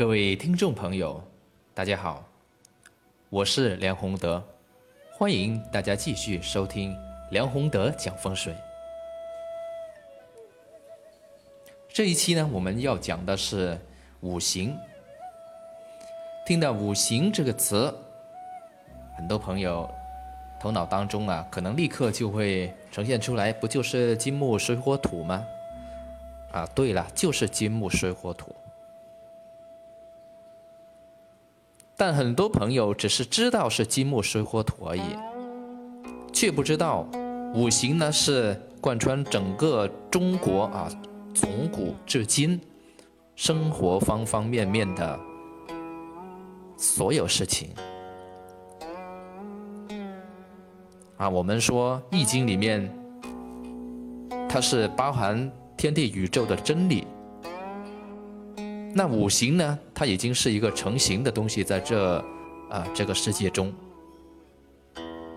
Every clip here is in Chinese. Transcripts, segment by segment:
各位听众朋友，大家好，我是梁宏德，欢迎大家继续收听梁宏德讲风水。这一期呢，我们要讲的是五行。听到“五行”这个词，很多朋友头脑当中啊，可能立刻就会呈现出来，不就是金木水火土吗？啊，对了，就是金木水火土。但很多朋友只是知道是金木水火土而已，却不知道五行呢是贯穿整个中国啊，从古至今生活方方面面的所有事情。啊，我们说《易经》里面，它是包含天地宇宙的真理。那五行呢？它已经是一个成型的东西，在这啊这个世界中，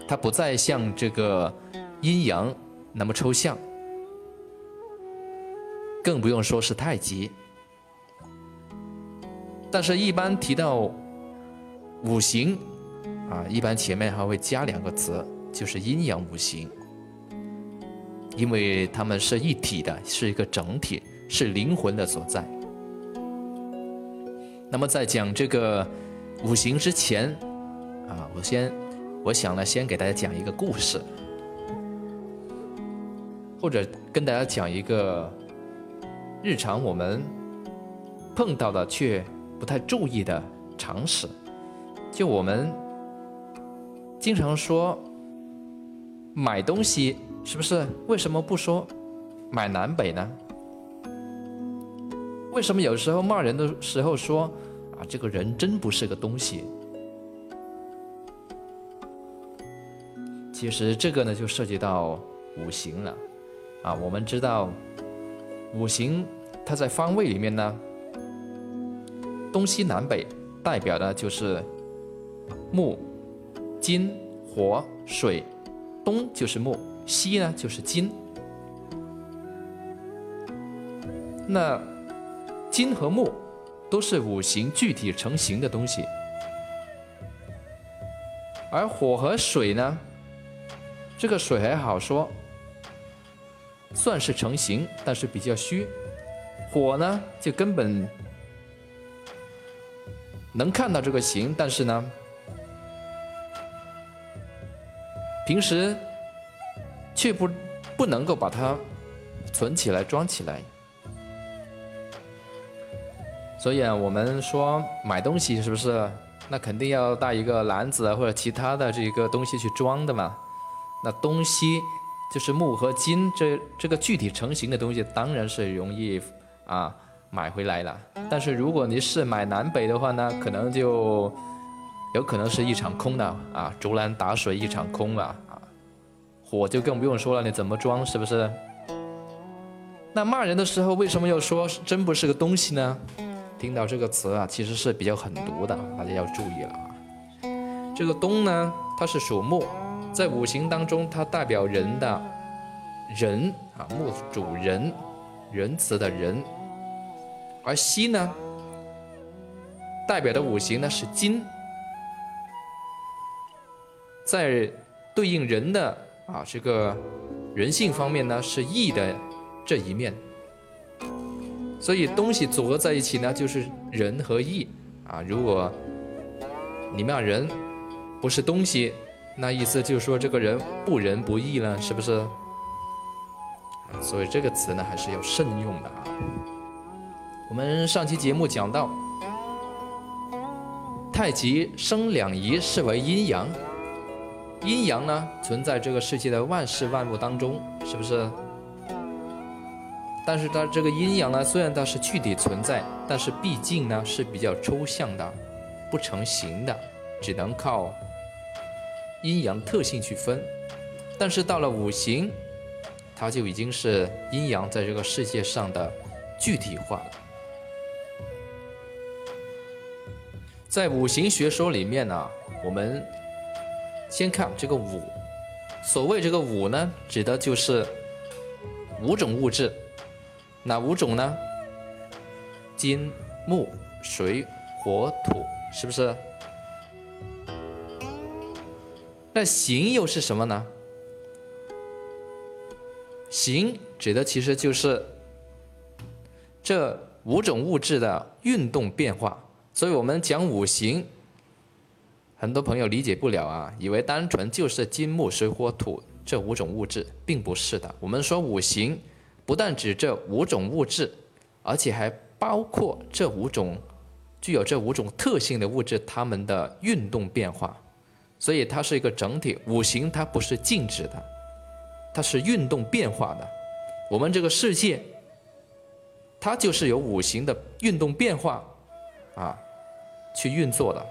它不再像这个阴阳那么抽象，更不用说是太极。但是，一般提到五行啊，一般前面还会加两个词，就是阴阳五行，因为它们是一体的，是一个整体，是灵魂的所在。那么在讲这个五行之前，啊，我先，我想呢，先给大家讲一个故事，或者跟大家讲一个日常我们碰到的却不太注意的常识。就我们经常说买东西，是不是？为什么不说买南北呢？为什么有时候骂人的时候说啊，这个人真不是个东西？其实这个呢，就涉及到五行了啊。我们知道五行它在方位里面呢，东西南北代表的就是木、金、火、水。东就是木，西呢就是金。那金和木都是五行具体成型的东西，而火和水呢，这个水还好说，算是成型，但是比较虚；火呢，就根本能看到这个形，但是呢，平时却不不能够把它存起来、装起来。所以啊，我们说买东西是不是？那肯定要带一个篮子啊或者其他的这个东西去装的嘛。那东西就是木和金这这个具体成型的东西，当然是容易啊买回来了。但是如果你是买南北的话呢，可能就有可能是一场空的啊，竹篮打水一场空了啊。火就更不用说了，你怎么装是不是？那骂人的时候为什么要说真不是个东西呢？听到这个词啊，其实是比较狠毒的，大家要注意了啊。这个东呢，它是属木，在五行当中，它代表人的人啊，木主人，仁慈的仁。而西呢，代表的五行呢是金，在对应人的啊这个人性方面呢是义的这一面。所以东西组合在一起呢，就是仁和义啊。如果你骂人不是东西，那意思就是说这个人不仁不义了，是不是？所以这个词呢，还是要慎用的啊。我们上期节目讲到，太极生两仪，是为阴阳。阴阳呢，存在这个世界的万事万物当中，是不是？但是它这个阴阳呢，虽然它是具体存在，但是毕竟呢是比较抽象的，不成形的，只能靠阴阳特性去分。但是到了五行，它就已经是阴阳在这个世界上的具体化了。在五行学说里面呢，我们先看这个五，所谓这个五呢，指的就是五种物质。哪五种呢？金、木、水、火、土，是不是？那形又是什么呢？形指的其实就是这五种物质的运动变化，所以我们讲五行，很多朋友理解不了啊，以为单纯就是金木水火土这五种物质，并不是的。我们说五行，不但指这五种物质，而且还包括这五种具有这五种特性的物质它们的运动变化，所以它是一个整体。五行它不是静止的。它是运动变化的，我们这个世界，它就是由五行的运动变化，啊，去运作的。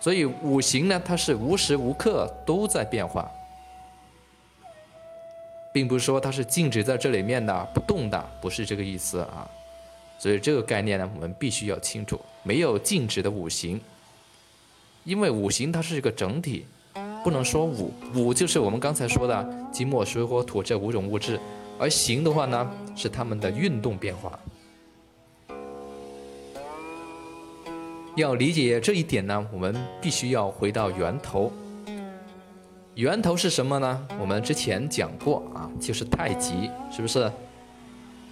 所以五行呢，它是无时无刻都在变化，并不是说它是静止在这里面的不动的，不是这个意思啊。所以这个概念呢，我们必须要清楚，没有静止的五行，因为五行它是一个整体。不能说五五就是我们刚才说的金木水火土这五种物质，而行的话呢是它们的运动变化。要理解这一点呢，我们必须要回到源头。源头是什么呢？我们之前讲过啊，就是太极，是不是？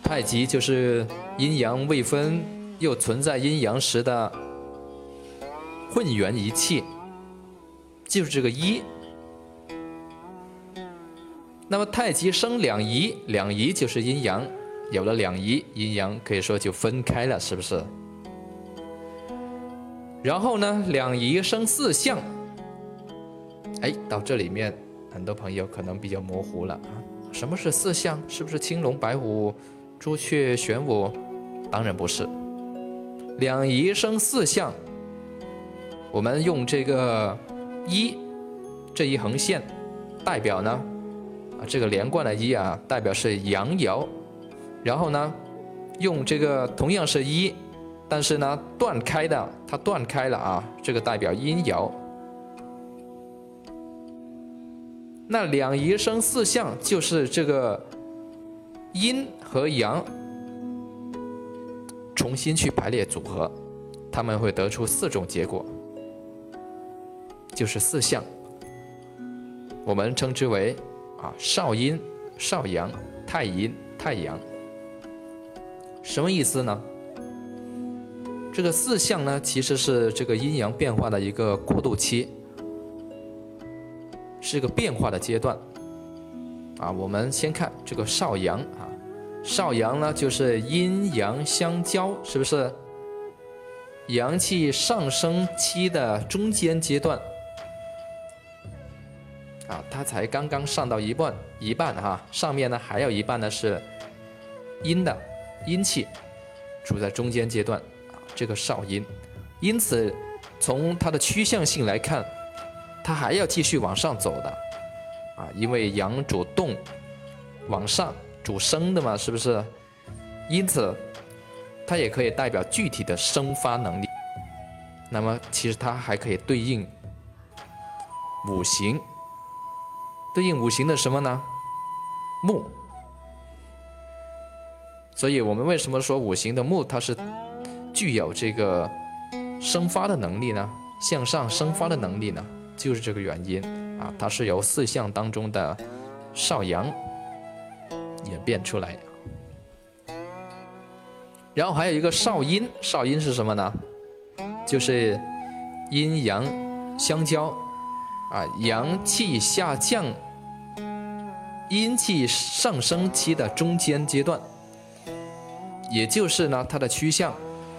太极就是阴阳未分又存在阴阳时的混元一气。就是这个一，那么太极生两仪，两仪就是阴阳，有了两仪，阴阳可以说就分开了，是不是？然后呢，两仪生四象，哎，到这里面很多朋友可能比较模糊了啊，什么是四象？是不是青龙、白虎、朱雀、玄武？当然不是，两仪生四象，我们用这个。一这一横线代表呢啊这个连贯的一啊代表是阳爻，然后呢用这个同样是一，但是呢断开的它断开了啊这个代表阴爻。那两仪生四象就是这个阴和阳重新去排列组合，他们会得出四种结果。就是四象，我们称之为啊少阴、少阳、太阴、太阳。什么意思呢？这个四象呢，其实是这个阴阳变化的一个过渡期，是个变化的阶段。啊，我们先看这个少阳啊，少阳呢就是阴阳相交，是不是？阳气上升期的中间阶段。啊，它才刚刚上到一半，一半哈，上面呢还有一半呢是阴的阴气，处在中间阶段啊，这个少阴，因此从它的趋向性来看，它还要继续往上走的啊，因为阳主动往上主升的嘛，是不是？因此它也可以代表具体的生发能力。那么其实它还可以对应五行。对应五行的什么呢？木。所以我们为什么说五行的木它是具有这个生发的能力呢？向上生发的能力呢？就是这个原因啊，它是由四象当中的少阳演变出来。然后还有一个少阴，少阴是什么呢？就是阴阳相交。啊，阳气下降，阴气上升期的中间阶段，也就是呢，它的趋向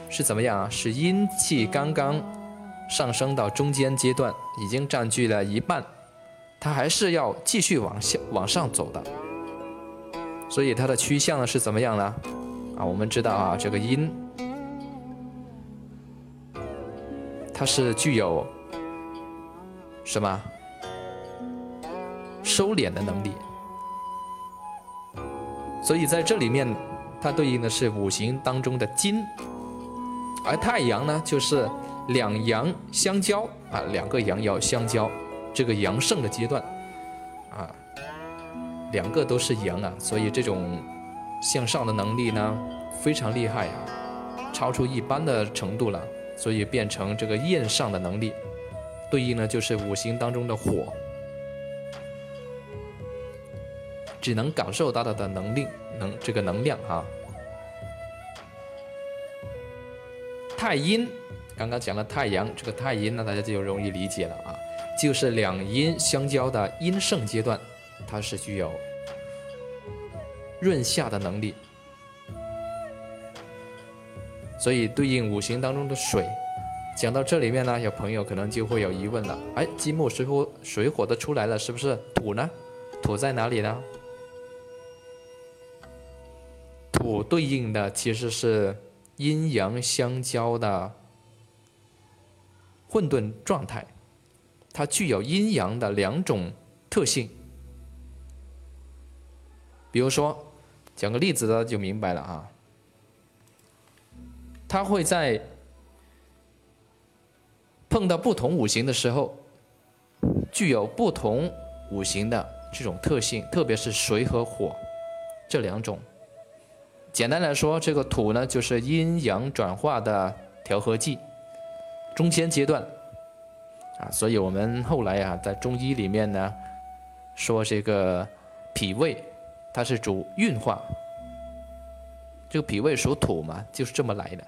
是怎么样啊？是阴气刚刚上升到中间阶段，已经占据了一半，它还是要继续往下往上走的。所以它的趋向呢是怎么样呢？啊，我们知道啊，这个阴，它是具有。什么？收敛的能力。所以在这里面，它对应的是五行当中的金，而太阳呢，就是两阳相交啊，两个阳爻相交，这个阳盛的阶段啊，两个都是阳啊，所以这种向上的能力呢，非常厉害啊。超出一般的程度了，所以变成这个焰上的能力，对应呢就是五行当中的火，只能感受到它的能力能这个能量啊。太阴，刚刚讲了太阳，这个太阴呢大家就容易理解了啊，就是两阴相交的阴盛阶段，它是具有润下的能力。所以对应五行当中的水，讲到这里面呢，有朋友可能就会有疑问了：哎，金木水火水火都出来了，是不是土呢？土在哪里呢？土对应的其实是阴阳相交的混沌状态，它具有阴阳的两种特性。比如说，讲个例子大家，就明白了啊。它会在碰到不同五行的时候，具有不同五行的这种特性，特别是水和火这两种。简单来说，这个土呢，就是阴阳转化的调和剂，中间阶段啊。所以我们后来啊，在中医里面呢，说这个脾胃它是主运化。这个脾胃属土嘛，就是这么来的。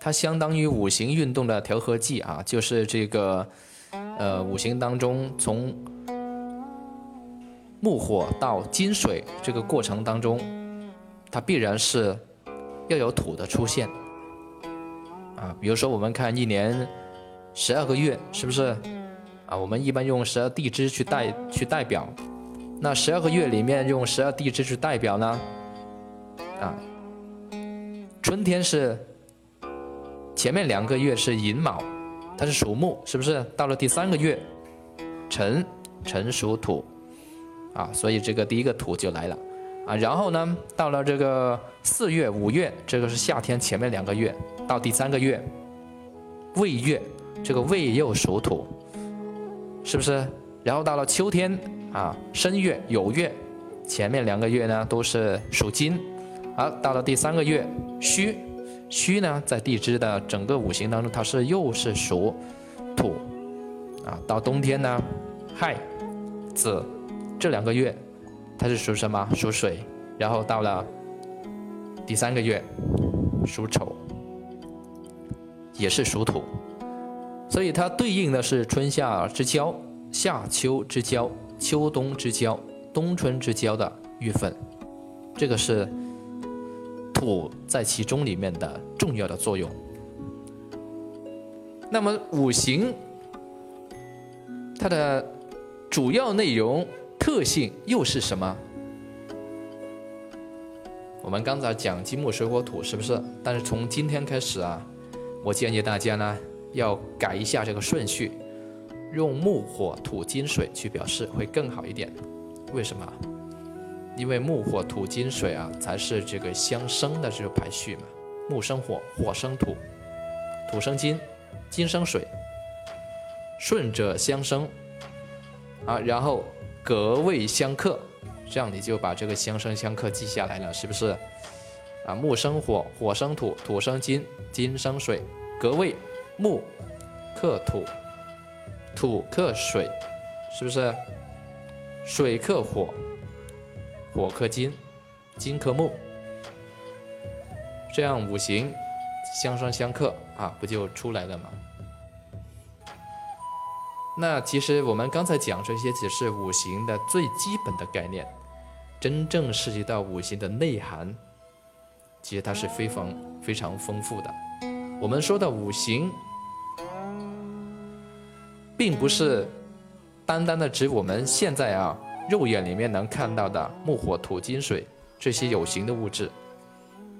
它相当于五行运动的调和剂啊，就是这个，呃，五行当中从木火到金水这个过程当中，它必然是要有土的出现啊。比如说，我们看一年十二个月，是不是啊？我们一般用十二地支去代去代表，那十二个月里面用十二地支去代表呢？啊，春天是前面两个月是寅卯，它是属木，是不是？到了第三个月，辰，辰属土，啊，所以这个第一个土就来了，啊，然后呢，到了这个四月、五月，这个是夏天前面两个月，到第三个月，未月，这个未又属土，是不是？然后到了秋天，啊，申月、酉月，前面两个月呢都是属金。好，到了第三个月，戌，戌呢，在地支的整个五行当中，它是又是属土，啊，到冬天呢，亥，子，这两个月，它是属什么？属水。然后到了第三个月，属丑，也是属土，所以它对应的是春夏之交、夏秋之交、秋冬之交、冬春之交的月份，这个是。土在其中里面的重要的作用。那么五行它的主要内容特性又是什么？我们刚才讲金木水火土是不是？但是从今天开始啊，我建议大家呢要改一下这个顺序，用木火土金水去表示会更好一点。为什么？因为木火土金水啊，才是这个相生的这个排序嘛。木生火，火生土，土生金，金生水，顺者相生啊。然后隔位相克，这样你就把这个相生相克记下来了，是不是？啊，木生火，火生土，土生金，金生水，隔位，木克土，土克水，是不是？水克火。火克金，金克木，这样五行相生相克啊，不就出来了吗？那其实我们刚才讲这些只是五行的最基本的概念，真正涉及到五行的内涵，其实它是非常非常丰富的。我们说的五行，并不是单单的指我们现在啊。肉眼里面能看到的木火土金水这些有形的物质，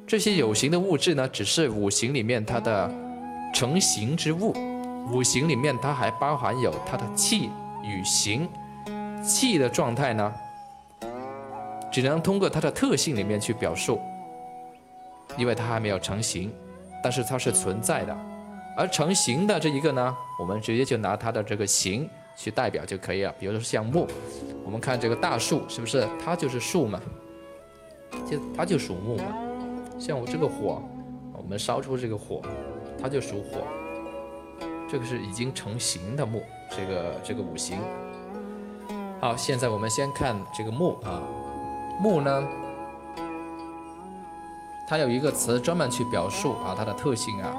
这些有形的物质呢，只是五行里面它的成形之物。五行里面它还包含有它的气与形，气的状态呢，只能通过它的特性里面去表述，因为它还没有成型，但是它是存在的。而成型的这一个呢，我们直接就拿它的这个形。去代表就可以了，比如说像木，我们看这个大树是不是它就是树嘛？就它就属木嘛，像我这个火，我们烧出这个火，它就属火。这个是已经成型的木，这个这个五行。好，现在我们先看这个木啊，木呢，它有一个词专门去表述啊它的特性啊，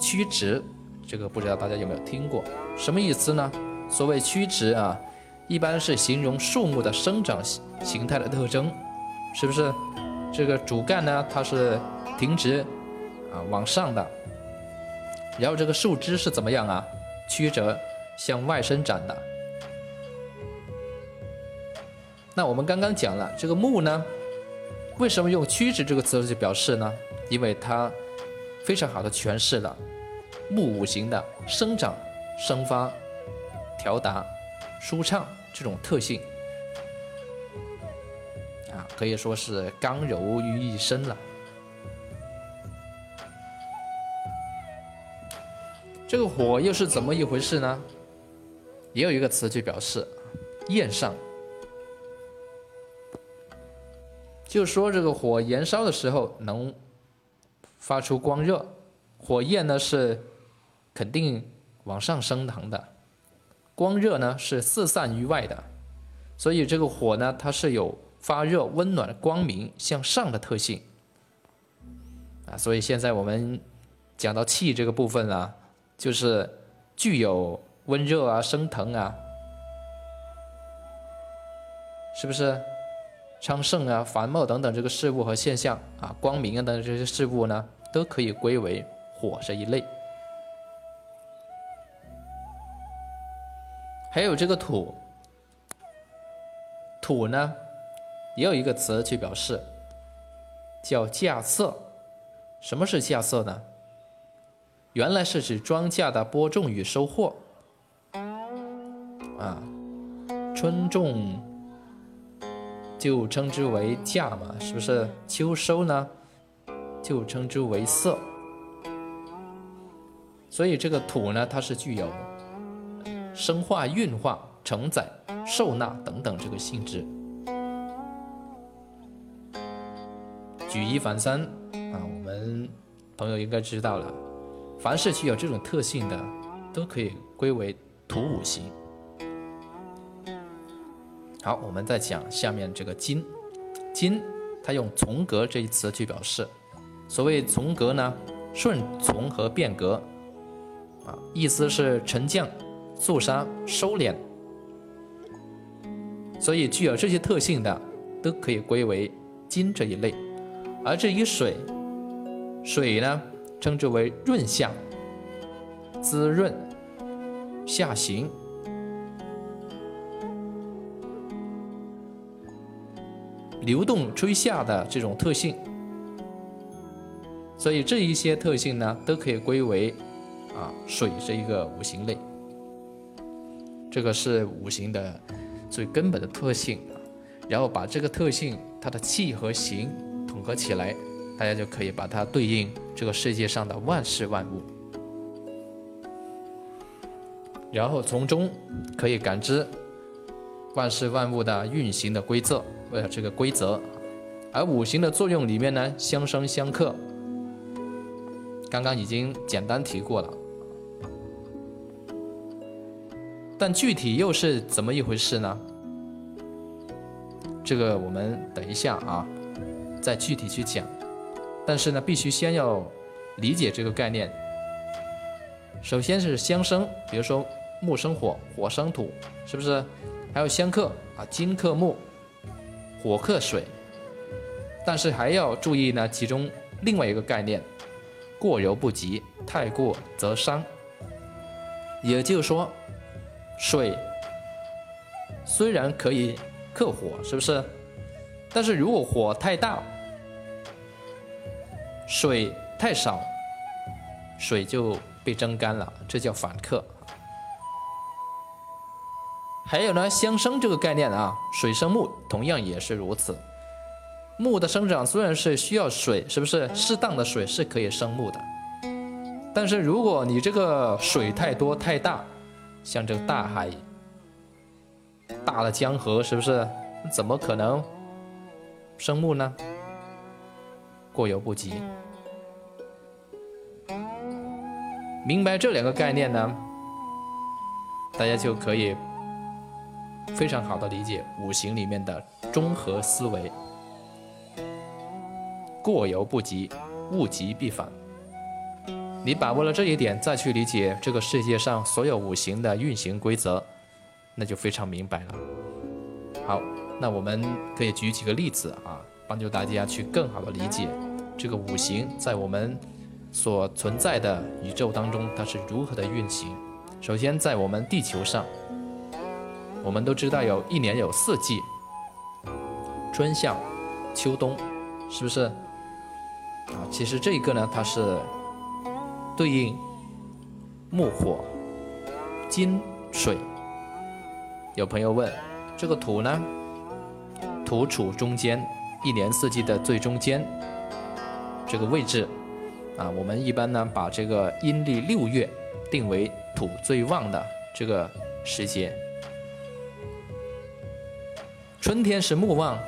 曲直。这个不知道大家有没有听过？什么意思呢？所谓曲直啊，一般是形容树木的生长形态的特征，是不是？这个主干呢，它是挺直啊往上的，然后这个树枝是怎么样啊？曲折向外伸展的。那我们刚刚讲了这个木呢，为什么用曲直这个词去表示呢？因为它非常好的诠释了木五行的生长、生发、调达、舒畅这种特性啊。可以说是刚柔于一身了。这个火又是怎么一回事呢？也有一个词去表示，焰上。就说这个火燃烧的时候能发出光热，火焰呢是肯定往上升腾的，光热呢是四散于外的，所以这个火呢它是有。发热、温暖、光明、向上的特性啊，所以现在我们讲到气这个部分啊，就是具有温热啊、升腾啊，是不是？昌盛啊、繁茂等等这个事物和现象啊，光明啊等等这些事物呢，都可以归为火这一类。还有这个土，土呢？也有一个词去表示，叫稼穑。什么是稼穑呢？原来是指庄稼的播种与收获。啊，春种就称之为稼嘛，是不是？秋收呢，就称之为穑。所以这个土呢，它是具有生化、运化、承载、受纳等等这个性质。举一反三啊，我们朋友应该知道了，凡是具有这种特性的，都可以归为土五行。好，我们再讲下面这个金，金它用从革这一词去表示，所谓从革呢，顺从和变革，啊，意思是沉降、肃杀、收敛，所以具有这些特性的，都可以归为金这一类。而至于水，水呢，称之为润下、滋润、下行、流动、吹下的这种特性，所以这一些特性呢，都可以归为啊水这一个五行类。这个是五行的最根本的特性，然后把这个特性它的气和形。统合起来，大家就可以把它对应这个世界上的万事万物，然后从中可以感知万事万物的运行的规则，为了这个规则，而五行的作用里面呢，相生相克，刚刚已经简单提过了，但具体又是怎么一回事呢？这个我们等一下啊。再具体去讲，但是呢，必须先要理解这个概念。首先是相生，比如说木生火，火生土，是不是？还有相克啊，金克木，火克水。但是还要注意呢，其中另外一个概念，过犹不及，太过则伤。也就是说，水虽然可以克火，是不是？但是如果火太大，水太少，水就被蒸干了，这叫反克。还有呢，相生这个概念啊，水生木，同样也是如此。木的生长虽然是需要水，是不是？适当的水是可以生木的。但是如果你这个水太多太大，像这个大海、大的江河，是不是？怎么可能生木呢？过犹不及。明白这两个概念呢，大家就可以非常好的理解五行里面的综合思维。过犹不及，物极必反。你把握了这一点，再去理解这个世界上所有五行的运行规则，那就非常明白了。好，那我们可以举几个例子啊，帮助大家去更好的理解这个五行在我们所存在的宇宙当中它是如何的运行。首先，在我们地球上，我们都知道有一年有四季，春夏秋冬，是不是？啊，其实这一个呢，它是。对应木、火、金、水。有朋友问，这个土呢？土处中间，一年四季的最中间这个位置啊。我们一般呢，把这个阴历六月定为土最旺的这个时节。春天是木旺，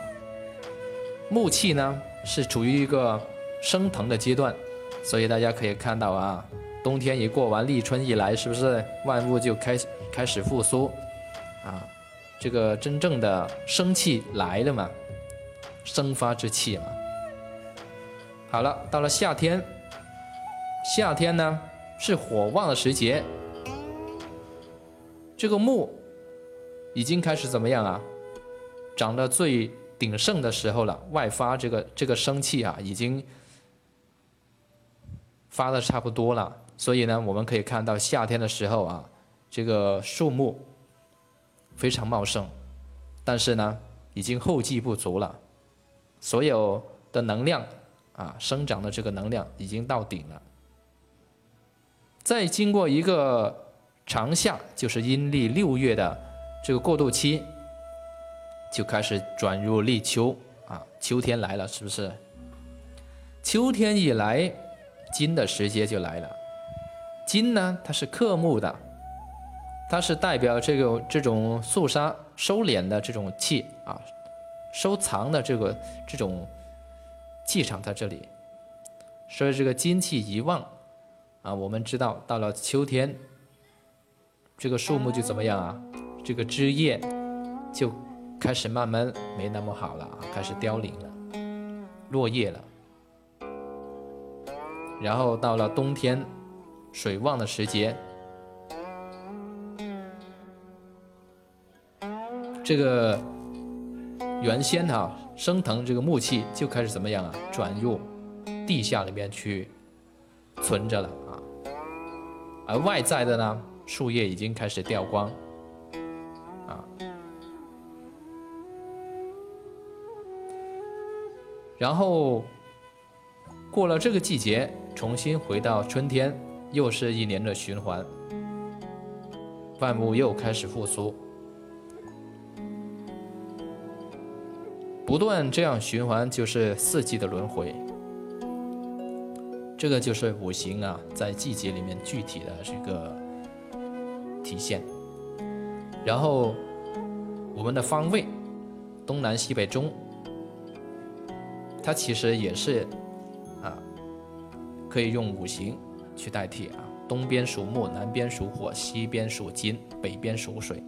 木气呢是处于一个升腾的阶段。所以大家可以看到啊，冬天一过完，立春一来，是不是万物就开开始复苏啊？这个真正的生气来了嘛，生发之气嘛。好了，到了夏天，夏天呢是火旺的时节，这个木已经开始怎么样啊？长得最鼎盛的时候了，外发这个这个生气啊，已经。发的差不多了，所以呢，我们可以看到夏天的时候啊，这个树木非常茂盛，但是呢，已经后继不足了，所有的能量啊，生长的这个能量已经到顶了。再经过一个长夏，就是阴历六月的这个过渡期，就开始转入立秋啊，秋天来了，是不是？秋天以来。金的时节就来了，金呢，它是克木的，它是代表这个这种肃杀、收敛的这种气啊，收藏的这个这种气场在这里，所以这个金气一旺啊，我们知道到了秋天，这个树木就怎么样啊？这个枝叶就开始慢慢没那么好了，开始凋零了，落叶了。然后到了冬天，水旺的时节，这个原先哈升腾这个木气就开始怎么样啊？转入地下里面去存着了啊。而外在的呢，树叶已经开始掉光啊。然后过了这个季节。重新回到春天，又是一年的循环，万物又开始复苏，不断这样循环，就是四季的轮回。这个就是五行啊，在季节里面具体的这个体现。然后我们的方位，东南西北中，它其实也是。啊可以用五行去代替啊，东边属木，南边属火，西边属金，北边属水，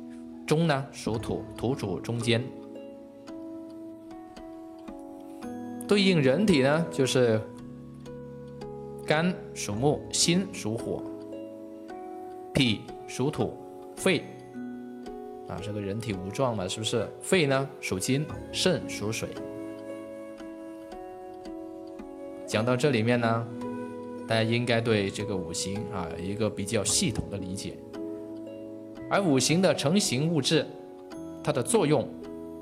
中呢属土，土主中间。对应人体呢，就是肝属木，心属火，脾属土，肺啊，这个人体五脏嘛，是不是？肺呢属金，肾属水。讲到这里面呢。大家应该对这个五行啊一个比较系统的理解，而五行的成型物质，它的作用，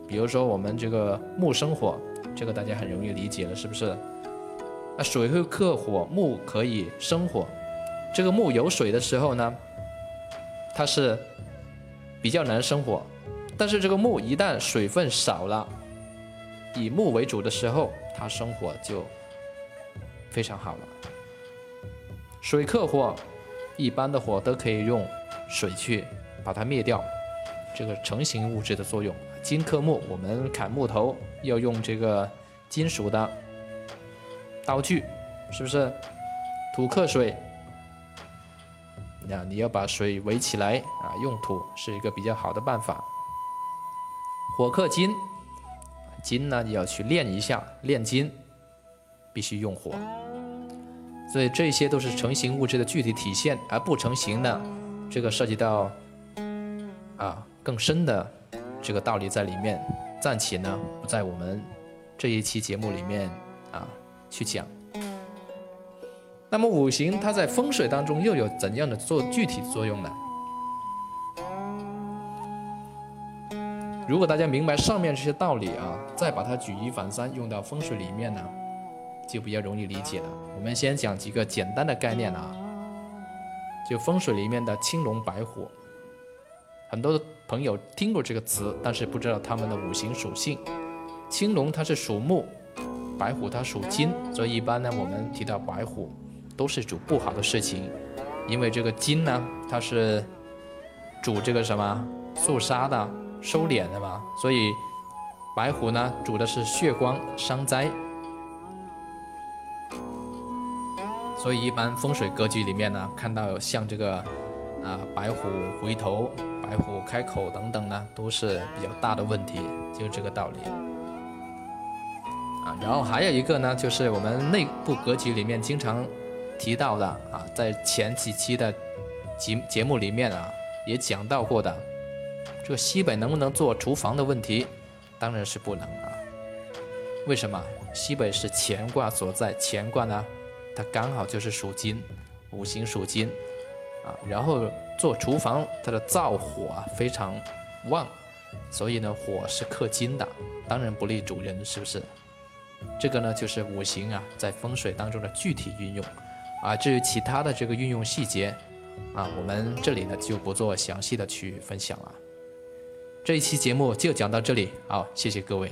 比如说我们这个木生火，这个大家很容易理解了，是不是？那水会克火，木可以生火。这个木有水的时候呢，它是比较难生火，但是这个木一旦水分少了，以木为主的时候，它生火就非常好了。水克火，一般的火都可以用水去把它灭掉。这个成型物质的作用，金克木，我们砍木头要用这个金属的刀具，是不是？土克水，那你要把水围起来啊，用土是一个比较好的办法。火克金，金呢你要去炼一下，炼金必须用火。所以这些都是成型物质的具体体现，而不成型的，这个涉及到啊更深的这个道理在里面，暂且呢不在我们这一期节目里面啊去讲。那么五行它在风水当中又有怎样的做具体作用呢？如果大家明白上面这些道理啊，再把它举一反三用到风水里面呢？就比较容易理解了。我们先讲几个简单的概念啊，就风水里面的青龙白虎，很多朋友听过这个词，但是不知道它们的五行属性。青龙它是属木，白虎它属金，所以一般呢，我们提到白虎都是主不好的事情，因为这个金呢，它是主这个什么肃杀的、收敛的嘛，所以白虎呢主的是血光、伤灾。所以一般风水格局里面呢，看到像这个啊白虎回头、白虎开口等等呢，都是比较大的问题，就这个道理。啊，然后还有一个呢，就是我们内部格局里面经常提到的啊，在前几期的节节目里面啊，也讲到过的，这个西北能不能做厨房的问题，当然是不能啊。为什么？西北是乾卦所在，乾卦呢？它刚好就是属金，五行属金，啊，然后做厨房，它的灶火啊非常旺，所以呢火是克金的，当然不利主人，是不是？这个呢就是五行啊在风水当中的具体运用，啊，至于其他的这个运用细节，啊，我们这里呢就不做详细的去分享了。这一期节目就讲到这里，好，谢谢各位。